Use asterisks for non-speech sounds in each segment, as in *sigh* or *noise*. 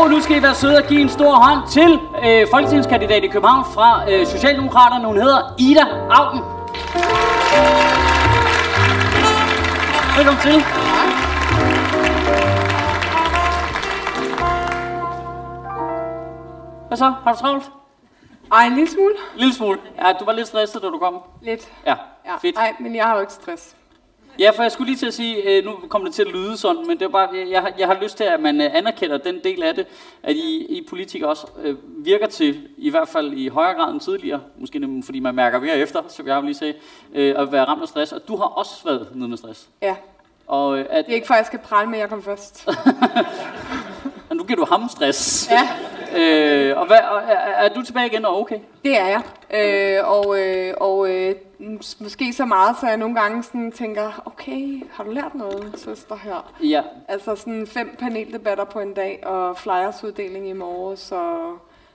Og nu skal I være søde og give en stor hånd til øh, folketingskandidat i København fra øh, Socialdemokraterne. Hun hedder Ida Augen. Velkommen til. Hvad så? Har du travlt? Ej, en lille smule. En lille smule. Ja, du var lidt stresset, da du kom. Lidt. Ja, Ja. fedt. Ej, men jeg har jo ikke stress. Ja, for jeg skulle lige til at sige, øh, nu kommer det til at lyde sådan, men det er bare, jeg, jeg, har- jeg har lyst til, at man øh, anerkender den del af det, at I, I politikere også øh, virker til, i hvert fald i højere grad end tidligere, måske fordi man mærker mere efter, så vil jeg lige sige, øh, at være ramt af stress, og du har også været nede med stress. Ja. Og øh, at, Det er ikke for, at jeg skal prale med, jeg kom først. *laughs* og nu giver du ham stress. Ja, Øh, og hvad, er, er du tilbage igen og okay? det er jeg. Øh, og øh, og øh, måske så meget, så jeg nogle gange sådan tænker, okay, har du lært noget, søster her? Ja. Altså sådan fem paneldebatter på en dag, og flyersuddeling i morgen, så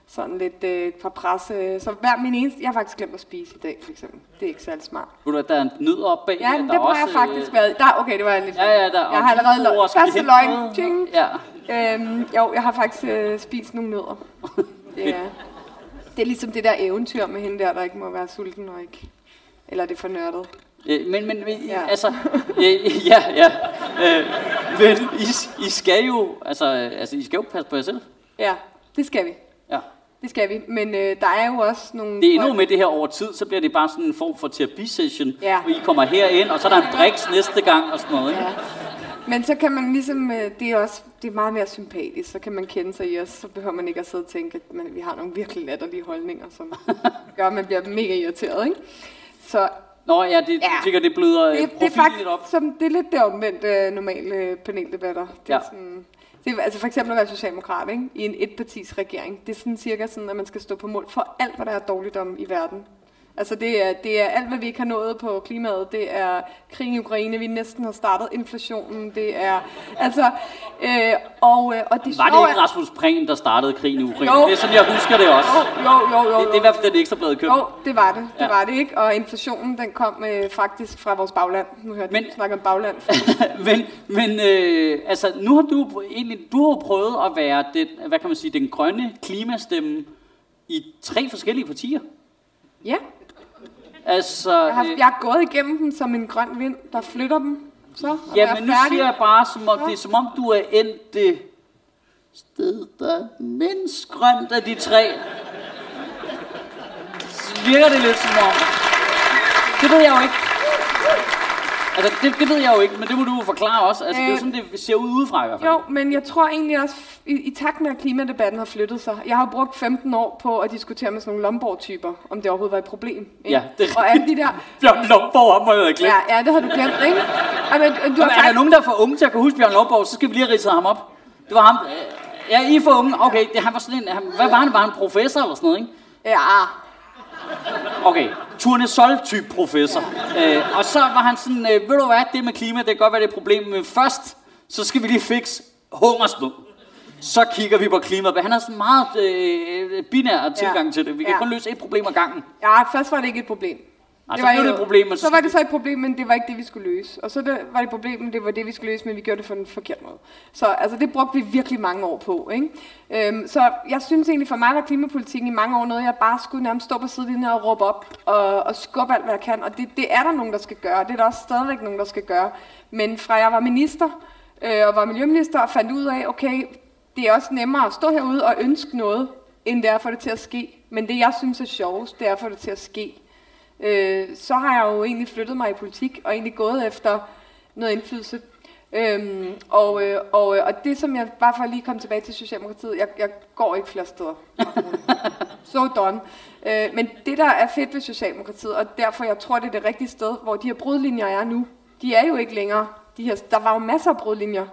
sådan lidt øh, fra presse. Så hver min eneste, jeg har faktisk glemt at spise i dag, for eksempel. Det er ikke særlig smart. Ved du, der er en nød op bag? Ja, der men er det har også, jeg faktisk været. Der, okay, det var lidt... Ja, ja, der, Jeg har allerede løgn. Første løgn. Tjing. Ja. Øhm, jo, jeg har faktisk øh, spist nogle nødder. *laughs* Det er, det er ligesom det der eventyr med hende der, der ikke må være sulten og ikke... Eller det er for nørdet. Øh, Men, men, men Ja. altså, øh, ja, ja. Øh, men I, I skal jo, altså, øh, altså, I skal jo passe på jer selv. Ja, det skal vi. Ja. Det skal vi. Men øh, der er jo også nogle... Det er endnu med det her over tid, så bliver det bare sådan en form for terapisession, Ja. hvor I kommer herind, og så er der en driks næste gang og sådan noget. Ikke? Ja. Men så kan man ligesom, øh, det er også det er meget mere sympatisk, så kan man kende sig i os, så behøver man ikke at sidde og tænke, at man, vi har nogle virkelig latterlige holdninger, som gør, at man bliver mega irriteret, ikke? Så Nå ja, det, Ja. tænker, det bløder det, det, det er faktisk op. som, det er lidt det omvendte øh, normale øh, paneldebatter. Det er Ja. sådan, det er, altså for eksempel at være socialdemokrat ikke? i en etpartis regering. Det er sådan cirka sådan, at man skal stå på mål for alt, hvad der er dårligt om i verden. Altså det er, det er alt, hvad vi ikke har nået på klimaet. Det er krigen i Ukraine, vi næsten har startet inflationen. Det er, altså, øh, og, øh, og det Var det ikke Rasmus Prehn, der startede krigen i Ukraine? Jo. Det er sådan, jeg husker det også. Jo, jo, jo, jo. Det, det er i hvert fald den ekstra blad køb. Jo, det var det. Det Ja. var det ikke. Og inflationen, den kom øh, faktisk fra vores bagland. Nu hørte Men- Men... snakke om bagland. *laughs* men men øh, altså, nu har du egentlig du har jo prøvet at være den, hvad kan man sige, den grønne klimastemme i tre forskellige partier. Ja. Altså, Jeg har, øh, jeg har gået igennem dem som en grøn vind, der flytter dem. Så ja, men nu er siger jeg bare, som om, det er som om, du er endt det sted, der er mindst grønt af de tre. Virker det lidt som om... Det ved jeg jo ikke. Altså, det, det ved jeg jo ikke, men det må du jo forklare også. Altså, det er jo Øh, sådan, det ser ud udefra i hvert fald. Jo, men jeg tror egentlig også, i, i takt med, at klimadebatten har flyttet sig. Jeg har brugt 15 år på at diskutere med sådan nogle Lomborg-typer, om det overhovedet var et problem. Ikke? Ja, det er Og alle de der... Bjørn Lomborg, jeg have glemt. Ja, ja, det har du glemt, ikke? Ja, men, du har Jamen, er der faktisk... nogen, der er for unge til at kunne huske Bjørn Lovborg, så skal vi lige have ham op. Det var ham. øh, Ja, I er for unge. Okay, det, han var sådan en, han, hvad var han? Var han professor eller sådan noget, ikke? Ja, Okay, Tournesol-type professor. Øh, og så var han sådan, øh, ved du hvad, det med klima, det kan godt være, det er et problem, men først, så skal vi lige fikse hungersnød. Så kigger vi på klimaet. Han har sådan meget øh, binær tilgang til det. Vi kan Ja. kun løse et problem ad gangen. ja, først var det ikke et problem. Nej, så blev det et problem, men så var det så et problem, men det var ikke det, vi skulle løse. Og så det, var det et problem, men det var det, vi skulle løse, men vi gjorde det på en forkert måde. Så altså, det brugte vi virkelig mange år på. Ikke? Øhm, så jeg synes egentlig, for mig var klimapolitikken i mange år noget, jeg bare skulle nærmest stå på sidelinjen og råbe op og, og skubbe alt, hvad jeg kan. Og det, det er der nogen, der skal gøre. Det er der også stadigvæk nogen, der skal gøre. Men fra jeg var minister øh, og var miljøminister og fandt ud af, okay, det er også nemmere at stå herude og ønske noget, end det er få det til at ske. Men det, jeg synes er sjovest, det er få det til at ske øh, så har jeg jo egentlig flyttet mig i politik, og egentlig gået efter noget indflydelse. Øhm, og, øh, og, øh, og det som jeg, bare for lige komme tilbage til Socialdemokratiet, jeg, jeg går ikke flere steder. *laughs* so done. Øh, men det der er fedt ved Socialdemokratiet, og derfor jeg tror det er det rigtige sted, hvor de her brudlinjer er nu, de er jo ikke længere. De her, der var jo masser af brudlinjer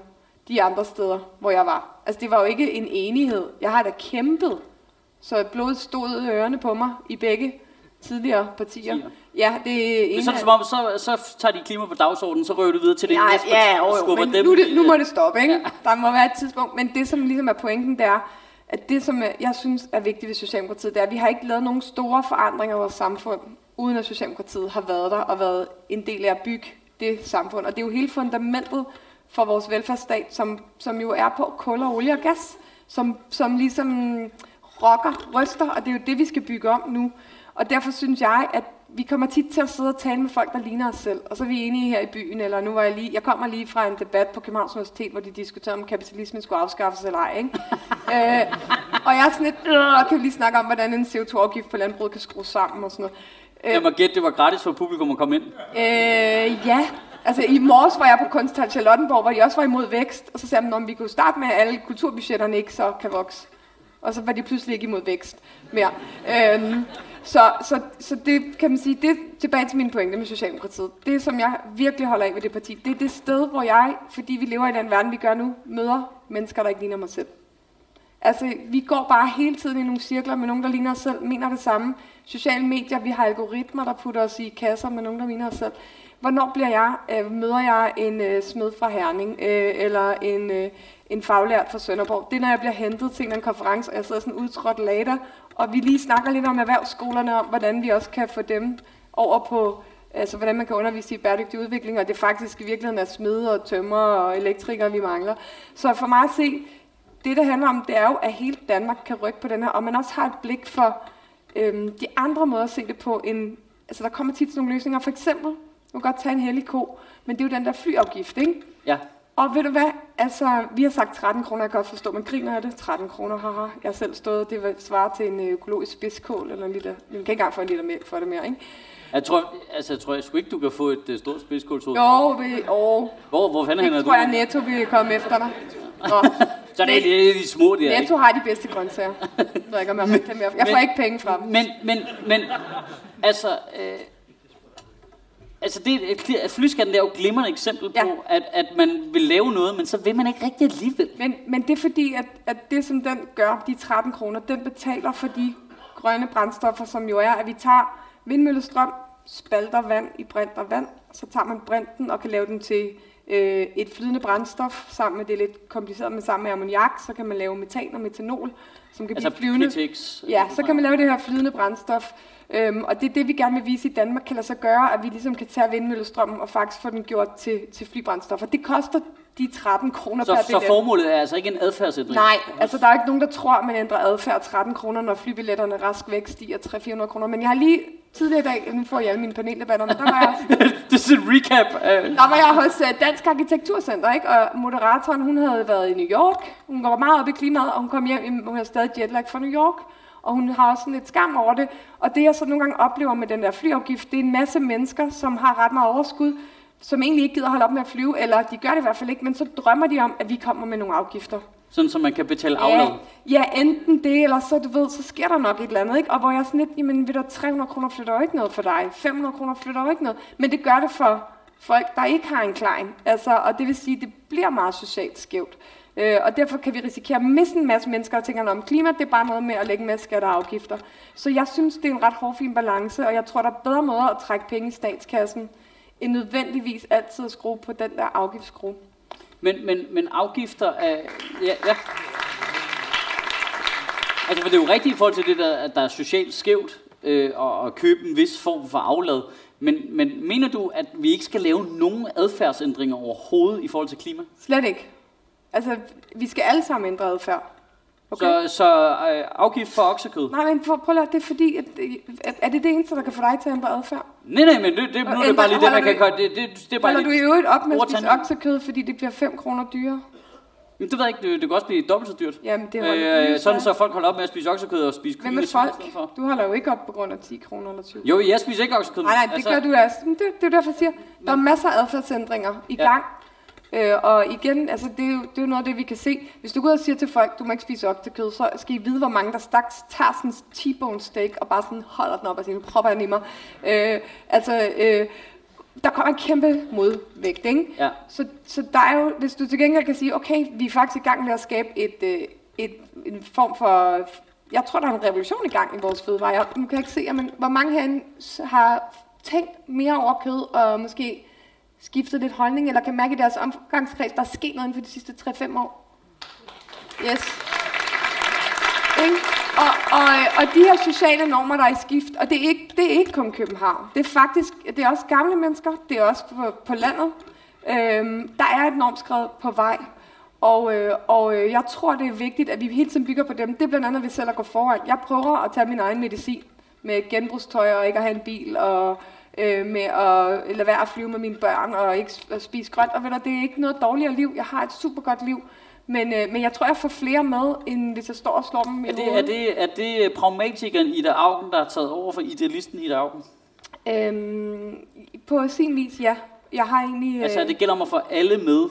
de andre steder, hvor jeg var. Altså det var jo ikke en enighed. Jeg har da kæmpet Så blodet stod ørerne på mig i begge tidligere partier. Partier. Ja, det er Men en så er det som om, så, så tager de klima på dagsordenen, så rører du videre til det Ja, næste ja, parti jo, og skubber men dem. nu, det, nu må det stoppe, ikke? Der må være et tidspunkt. Men det, som ligesom er pointen, det er, at det, som jeg- synes er vigtigt ved Socialdemokratiet, det er, at vi har ikke lavet nogen store forandringer i vores samfund, uden at Socialdemokratiet har været der og været en del af at bygge det samfund. Og det er jo hele fundamentet for vores velfærdsstat, som, som jo er på kul og olie og gas, som, som ligesom rocker, ryster, og det er jo det, vi skal bygge om nu. Og derfor synes jeg, at vi kommer tit til at sidde og tale med folk, der ligner os selv. Og så er vi enige her i byen, eller nu var jeg lige, jeg kommer lige fra en debat på Københavns Universitet, hvor de diskuterede, om kapitalismen skulle afskaffes eller ej. Ikke? *laughs* øh, og jeg er sådan lidt, øh, kan vi lige snakke om, hvordan en CO2-afgift på landbruget kan skrues sammen og sådan noget. Øh, Jeg må gætte, det var gratis for publikum at komme ind. Øh, ja. Altså i morges var jeg på Kunsthal Charlottenborg, hvor de også var imod vækst, og så sagde de, om vi kunne starte med, at alle kulturbudgetterne ikke så kan vokse. Og så var de pludselig ikke imod vækst mere. Øhm, så, så, så det kan man sige, det tilbage til min pointe med Socialdemokratiet. Det, som jeg virkelig holder af ved det parti, det er det sted, hvor jeg, fordi vi lever i den verden, vi gør nu, møder mennesker, der ikke ligner mig selv. Altså, vi går bare hele tiden i nogle cirkler med nogen, der ligner os selv, mener det samme. Sociale medier, vi har algoritmer, der putter os i kasser med nogen, der ligner os selv. Hvornår bliver jeg, øh, møder jeg en øh, smed fra Herning, øh, eller en, øh, en faglært fra Sønderborg? Det er, når jeg bliver hentet til en konference, og jeg sidder sådan udtrådt later, og vi lige snakker lidt om erhvervsskolerne, om hvordan vi også kan få dem over på, altså hvordan man kan undervise i bæredygtig udvikling, og det faktisk i virkeligheden er smede og tømmer og elektrikere, vi mangler. Så for mig at se, det, det handler om, det er jo, at hele Danmark kan rykke på den her, og man også har et blik for øhm, de andre måder at se det på. End, altså, der kommer tit sådan nogle løsninger. For eksempel, du kan godt tage en hellig ko, men det er jo den der flyafgift, ikke? Ja. Og ved du hvad, altså, vi har sagt 13 kroner, jeg kan godt forstå, man griner af det. 13 kroner, haha. Jeg har selv stået, det var svare til en øh, økologisk spidskål, eller en liter, man kan ikke engang få en liter mælk for det mere, ikke? Jeg tror, altså, jeg tror jeg sgu ikke, du kan få et uh, stort spidskålshoved. Jo, vi, åh, Hvor, hvor fanden det du? tror jeg, Netto vil komme efter dig. Nå, *laughs* Så det er, det er de små, der, Netto har de bedste grøntsager. Jeg ikke, om jeg, jeg får ikke penge fra dem. Men, men, men, altså, øh, altså det, er- flyskatten det er jo et glimrende eksempel Ja. på, at, at man vil lave noget, men så vil man ikke rigtig alligevel. Men, men det er fordi, at, at det som den gør, de 13 kroner, den betaler for de grønne brændstoffer, som jo er, at vi tager vindmøllestrøm, spalter vand i brint og vand, så tager man brinten og kan lave den til øh, et flydende brændstof, sammen med det er lidt kompliceret, men sammen med ammoniak, så kan man lave metan og metanol, som kan Altså blive flyvende. PTX. Ja, så kan man lave det her flydende brændstof. Øhm, og det er det, vi gerne vil vise i Danmark, kan lade sig gøre, at vi ligesom kan tage vindmøllestrømmen og faktisk få den gjort til, til flybrændstof. Og det koster de 13 kroner per Så, så billet. formålet er altså ikke en adfærdsændring? Nej, altså der er ikke nogen, der tror, at man ændrer adfærd 13 kroner, når flybilletterne rask væk stiger 300-400 kroner. Men jeg har lige tidligere i dag, nu får jeg alle mine paneldebatter, der var jeg, *laughs* det er sådan en recap. af- der var jeg hos uh, Dansk Arkitekturcenter, ikke? og moderatoren, hun havde været i New York. Hun går meget op i klimaet, og hun kom hjem, hun har stadig jetlag fra New York. Og hun har også sådan lidt skam over det. Og det jeg så nogle gange oplever med den der flyafgift, det er en masse mennesker, som har ret meget overskud, som egentlig ikke gider holde op med at flyve, eller de gør det i hvert fald ikke, men så drømmer de om, at vi kommer med nogle afgifter. Sådan, så man kan betale aflad. Ja, ja, enten det, eller så, du ved, så sker der nok et eller andet, ikke? Og hvor jeg sådan lidt, jamen ved du, 300 kroner flytter jo ikke noget for dig, 500 kroner flytter jo ikke noget, men det gør det for folk, der ikke har en klein. Altså, og det vil sige, det bliver meget socialt skævt. Øh, og derfor kan vi risikere at miste en masse mennesker, der tænker, om klima, det er bare noget med at lægge en masse skatter og afgifter. Så jeg synes, det er en ret hårfin balance, og jeg tror, der er bedre måder at trække penge i statskassen, end nødvendigvis altid at skrue på den der afgiftsskrue. Men, men, men afgifter er... Ja, ja. Altså, for det er jo rigtigt i forhold til det, der, at der er socialt skævt øh, og at købe en vis form for aflad. Men, men mener du, at vi ikke skal lave nogen adfærdsændringer overhovedet i forhold til klima? Slet ikke. Altså, vi skal alle sammen ændre adfærd. Okay. Så, så øh, afgift for oksekød? Nej, men for, prøv at lade, det er fordi, at, at, er det det eneste, der kan få dig til at ændre adfærd? Nej, nej, men det, det, nu er det bare lige det, man kan gøre. Det, det, det er bare Holder du i øvrigt op med at spise oksekød, fordi det bliver 5 kroner dyrere? Men det ved jeg ikke, det, det kan også blive dobbelt så dyrt. Jamen, det du Øh, sådan så. folk holder op med at spise oksekød og spise Hvad kylling med i stedet folk? for. Du holder jo ikke op på grund af 10 kroner eller 20 Jo, jeg spiser ikke oksekød. Nej, nej, det gør du altså. Men det, det er derfor, jeg siger, der er masser af adfærdsændringer i Ja. gang. Øh, og igen, altså det, er jo, det er jo noget af det, vi kan se. Hvis du går ud og siger til folk, du må ikke spise oksekød, så skal I vide, hvor mange der straks tager sådan en T-bone steak og bare sådan holder den op og siger, nu propper jeg den i mig. Øh, altså, øh, der kommer en kæmpe modvægt, ikke? Ja. Så, så der er jo, hvis du til gengæld kan sige, okay, vi er faktisk i gang med at skabe et, øh, et, en form for jeg tror, der er en revolution i gang i vores fødevare. Jeg, nu kan jeg ikke se, men hvor mange herinde har tænkt mere over kød, og måske skiftet lidt holdning, eller kan mærke i deres omgangskreds, der er sket noget inden for de sidste 3-5 år? Yes. Ikke? Og, og, og de her sociale normer, der er i skift, og det er ikke, det er ikke kun København. Det er faktisk, det er også gamle mennesker, det er også på, på landet. Øhm, der er et normskred på vej. Og, øh, og øh, jeg tror, det er vigtigt, at vi hele tiden bygger på dem. Det er blandt andet, at vi selv at gå foran. Jeg prøver at tage min egen medicin med genbrugstøj og ikke at have en bil, og øh, med at lade være at flyve med mine børn og ikke spise grønt. Og ved du, det er ikke noget dårligere liv. Jeg har et super godt liv. Men, øh, men jeg tror, jeg får flere med, end hvis jeg står og slår dem i er det, er det, er det pragmatikeren Ida Augen, der er taget over for idealisten Ida Augen? Øhm, på sin vis, ja. Jeg har egentlig... Øh... Altså, det gælder om at få alle med?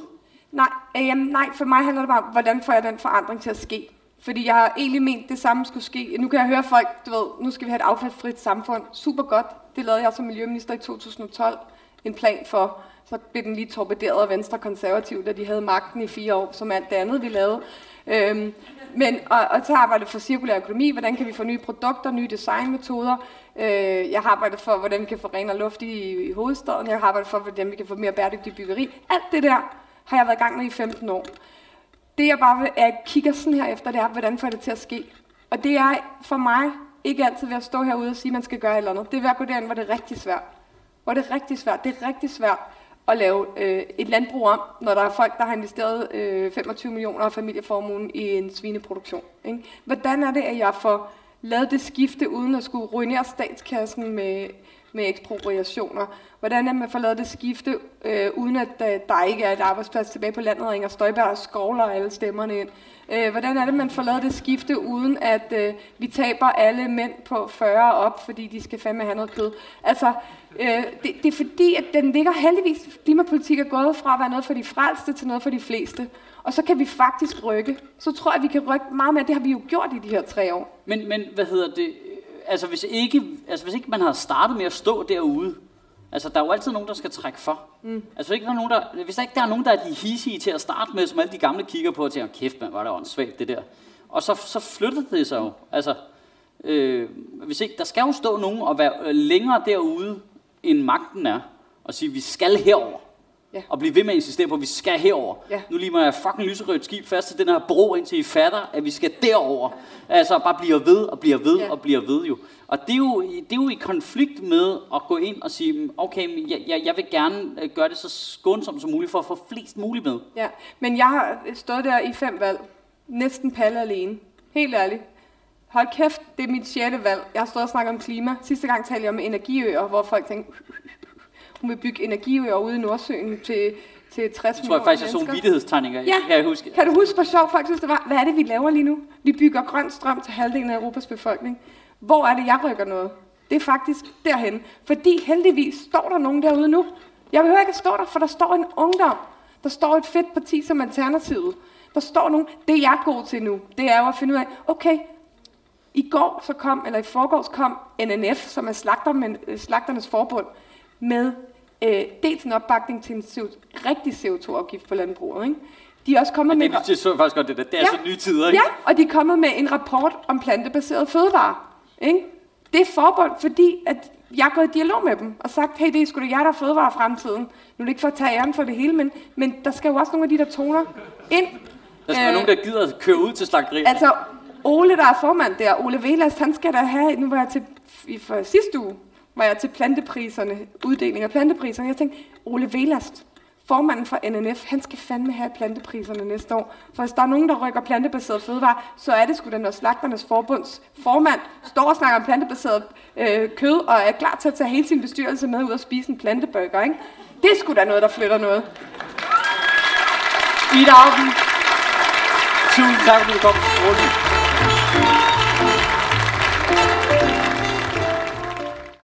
Nej, øh, jamen, nej, for mig handler det bare om, hvordan får jeg den forandring til at ske. Fordi jeg har egentlig ment, det samme skulle ske. Nu kan jeg høre folk, du ved, nu skal vi have et affaldsfrit samfund. Super godt. Det lavede jeg som miljøminister i 2012. En plan for så blev den lige torpederet af Venstre Konservativ, da de havde magten i fire år, som alt det andet, vi lavede. Øhm, men, og, og så arbejdet for cirkulær økonomi, hvordan kan vi få nye produkter, nye designmetoder. Øh, jeg har arbejdet for, hvordan vi kan få renere luft i, i hovedstaden. Jeg har arbejdet for, hvordan vi kan få mere bæredygtig byggeri. Alt det der har jeg været i gang med i 15 år. Det jeg bare vil, jeg kigger sådan her efter, det er, hvordan får det til at ske. Og det er for mig ikke altid ved at stå herude og sige, at man skal gøre et eller andet. Det er ved at gå derind, hvor det er rigtig svært. Hvor det er rigtig svært. Det er rigtig svært at lave øh, et landbrug om, når der er folk, der har investeret øh, 25 millioner af familieformuen i en svineproduktion. Ikke? Hvordan er det, at jeg får lavet det skifte, uden at skulle ruinere statskassen med, med ekspropriationer? Hvordan er man får lavet det skifte, øh, uden at der, der ikke er et arbejdsplads tilbage på landet, og Inger Støjberg skovler alle stemmerne ind? Øh, hvordan er det, man får lavet det skifte, uden at øh, vi taber alle mænd på 40 op, fordi de skal fandme have noget kød? Altså, øh, det, det er fordi, at den ligger heldigvis, klimapolitik er gået fra at være noget for de frelste til noget for de fleste. Og så kan vi faktisk rykke. Så tror jeg, at vi kan rykke meget mere. Det har vi jo gjort i de her tre år. Men, men hvad hedder det? Altså hvis, ikke, altså hvis ikke man havde startet med at stå derude, Altså, der er jo altid nogen, der skal trække for. Mm. Altså, ikke der er nogen, der, hvis der ikke der er nogen, der er de hisige til at starte med, som alle de gamle kigger på og tænker, kæft man, var det åndssvagt det der. Og så, så flytter det sig jo. Altså, øh, hvis ikke, der skal jo stå nogen og være øh, længere derude, end magten er, og sige, vi skal herover. Ja. Og blive ved med at insistere på, at vi skal herover. Ja. Nu lige må jeg fucking lyserødt skib fast til den her bro, indtil I fatter, at vi skal derover. Altså bare bliver ved og bliver ved ja. og bliver ved jo. Og det er, jo, det er jo i konflikt med at gå ind og sige, okay, jeg, jeg, jeg vil gerne øh, gøre det så skånsomt som muligt for at få flest muligt med. Ja, men jeg har stået der i fem valg. Næsten palle alene. Helt ærligt. Hold kæft, det er mit sjette valg. Jeg har stået og snakket om klima. Sidste gang talte jeg om energiøer, hvor folk tænkte, hun vil bygge energiøer ude i Nordsøen til, til 60 millioner Jeg tror faktisk, jeg så en vidtighedstegninger. Ja. Kan, jeg huske. kan du huske, hvor sjovt folk synes, det var? Hvad er det, vi laver lige nu? Vi bygger grøn strøm til halvdelen af Europas befolkning. Hvor er det, jeg rykker noget? Det er faktisk derhen. Fordi heldigvis står der nogen derude nu. Jeg behøver ikke at stå der, for der står en ungdom. Der står et fedt parti som Alternativet. Der står nogen. Det jeg er god til nu, det er jo at finde ud af, okay, i går så kom, eller i forgårs kom NNF, som er slagter, men, øh, slagternes forbund, med øh, dels en opbakning til en CO, rigtig CO2-afgift på landbruget. Ikke? De er også kommet ja, det, med... Det er faktisk godt, det der. Det er ja, så nye tider, ikke? Ja, og de er kommet med en rapport om plantebaseret fødevare. Ikke? Det er forbund, fordi at jeg har gået i dialog med dem og sagt, hey, det er sgu da jer, der er fødevare fremtiden. Nu er det ikke for at tage æren for det hele, men, men der skal jo også nogle af de der toner ind. Der skal øh, være nogen, der gider at køre ud til slagteriet. Altså, Ole, der er formand der, Ole Velas, han skal da have, nu var jeg til, i for sidste uge, var jeg til plantepriserne, uddeling af plantepriserne. Jeg tænkte, Ole Velast, formanden for NNF, han skal fandme have plantepriserne næste år. For hvis der er nogen, der rykker plantebaseret fødevare, så er det sgu den, når Slagternes Forbunds formand står og snakker om plantebaseret øh, kød, og er klar til at tage hele sin bestyrelse med ud og spise en planteburger, ikke? Det er sgu da noget, der flytter noget. Ida Augen, tusind tak, fordi du kom.